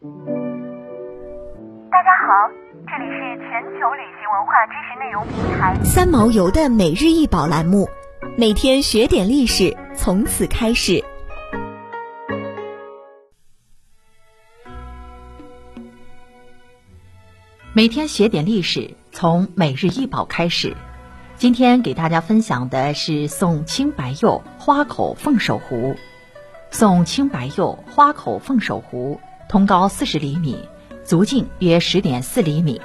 大家好，这里是全球旅行文化知识内容平台三毛游的每日一宝栏目，每天学点历史，从此开始。每天学点历史，从每日一宝开始。今天给大家分享的是宋清白釉花口凤首壶。宋清白釉花口凤首壶，通高四十厘米，足径约十点四厘米。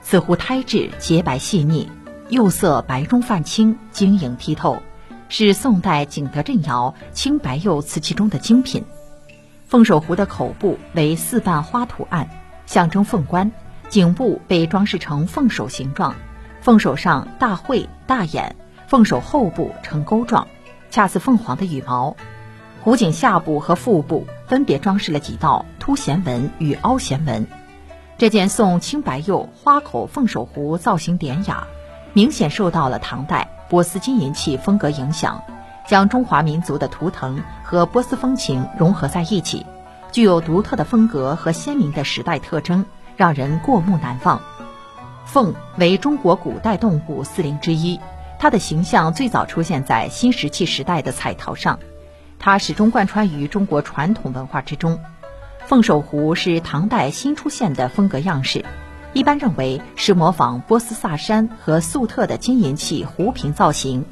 此壶胎质洁白细腻，釉色白中泛青，晶莹剔透，是宋代景德镇窑青白釉瓷器中的精品。凤首壶的口部为四瓣花图案，象征凤冠。颈部被装饰成凤首形状，凤首上大喙大眼，凤首后部呈钩状，恰似凤凰的羽毛。壶颈下部和腹部分别装饰了几道凸弦纹与凹弦纹。这件宋青白釉花口凤首壶造型典雅，明显受到了唐代波斯金银器风格影响，将中华民族的图腾和波斯风情融合在一起，具有独特的风格和鲜明的时代特征。让人过目难忘。凤为中国古代动物四灵之一，它的形象最早出现在新石器时代的彩陶上，它始终贯穿于中国传统文化之中。凤首壶是唐代新出现的风格样式，一般认为是模仿波斯萨珊和粟特的金银器壶瓶造型。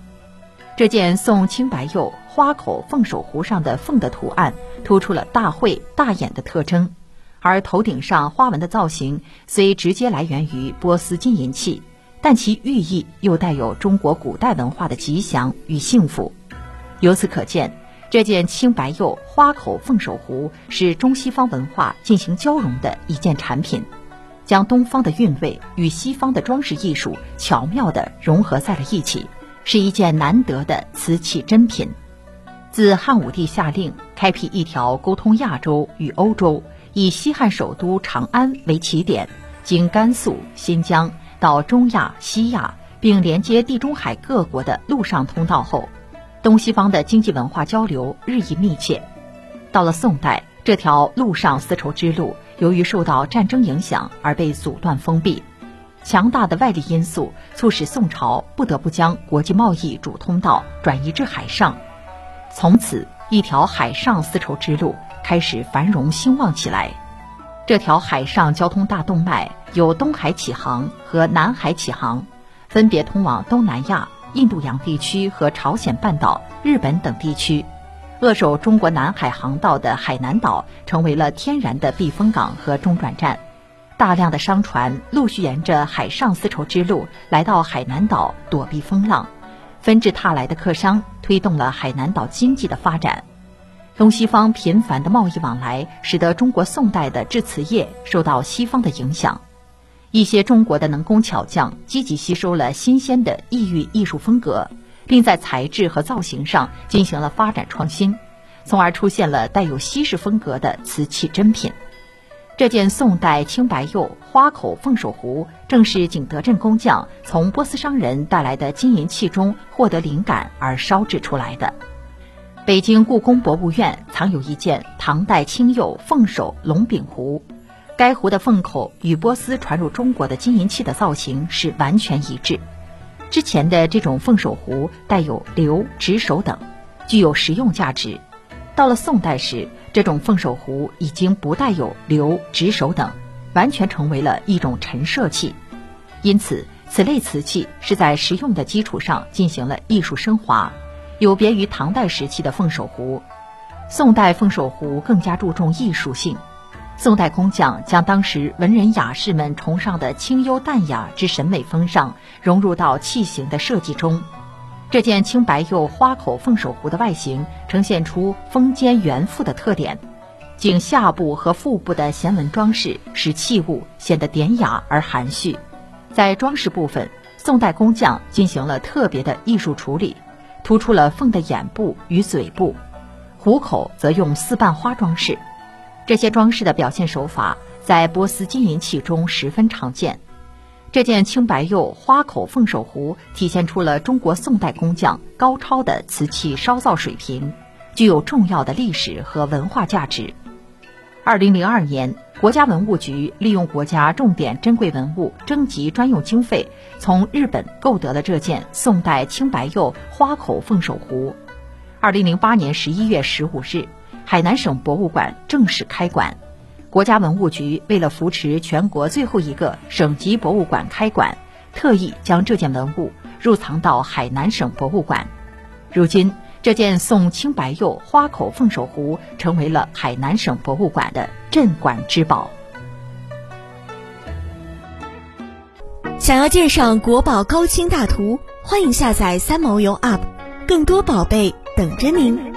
这件宋青白釉花口凤首壶上的凤的图案，突出了大喙大眼的特征。而头顶上花纹的造型虽直接来源于波斯金银器，但其寓意又带有中国古代文化的吉祥与幸福。由此可见，这件青白釉花口凤首壶是中西方文化进行交融的一件产品，将东方的韵味与西方的装饰艺术巧妙地融合在了一起，是一件难得的瓷器珍品。自汉武帝下令开辟一条沟通亚洲与欧洲。以西汉首都长安为起点，经甘肃、新疆到中亚、西亚，并连接地中海各国的陆上通道后，东西方的经济文化交流日益密切。到了宋代，这条陆上丝绸之路由于受到战争影响而被阻断封闭，强大的外力因素促使宋朝不得不将国际贸易主通道转移至海上，从此一条海上丝绸之路。开始繁荣兴旺起来。这条海上交通大动脉有东海启航和南海启航，分别通往东南亚、印度洋地区和朝鲜半岛、日本等地区。扼守中国南海航道的海南岛成为了天然的避风港和中转站。大量的商船陆续沿着海上丝绸之路来到海南岛躲避风浪，纷至沓来的客商推动了海南岛经济的发展。东西方频繁的贸易往来，使得中国宋代的制瓷业受到西方的影响。一些中国的能工巧匠积极吸收了新鲜的异域艺术风格，并在材质和造型上进行了发展创新，从而出现了带有西式风格的瓷器珍品。这件宋代青白釉花口凤首壶，正是景德镇工匠从波斯商人带来的金银器中获得灵感而烧制出来的。北京故宫博物院藏有一件唐代青釉凤首龙柄壶，该壶的凤口与波斯传入中国的金银器的造型是完全一致。之前的这种凤首壶带有流、直手等，具有实用价值。到了宋代时，这种凤首壶已经不带有流、直手等，完全成为了一种陈设器。因此，此类瓷器是在实用的基础上进行了艺术升华。有别于唐代时期的凤首壶，宋代凤首壶更加注重艺术性。宋代工匠将当时文人雅士们崇尚的清幽淡雅之审美风尚融入到器型的设计中。这件青白釉花口凤首壶的外形呈现出丰肩圆腹的特点，颈下部和腹部的弦纹装饰使器物显得典雅而含蓄。在装饰部分，宋代工匠进行了特别的艺术处理。突出了凤的眼部与嘴部，壶口则用四瓣花装饰。这些装饰的表现手法在波斯金银器中十分常见。这件青白釉花口凤首壶体现出了中国宋代工匠高超的瓷器烧造水平，具有重要的历史和文化价值。二零零二年，国家文物局利用国家重点珍贵文物征集专用经费，从日本购得了这件宋代青白釉花口凤首壶。二零零八年十一月十五日，海南省博物馆正式开馆。国家文物局为了扶持全国最后一个省级博物馆开馆，特意将这件文物入藏到海南省博物馆。如今，这件宋青白釉花口凤首壶成为了海南省博物馆的镇馆之宝。想要鉴赏国宝高清大图，欢迎下载三毛游 App，更多宝贝等着您。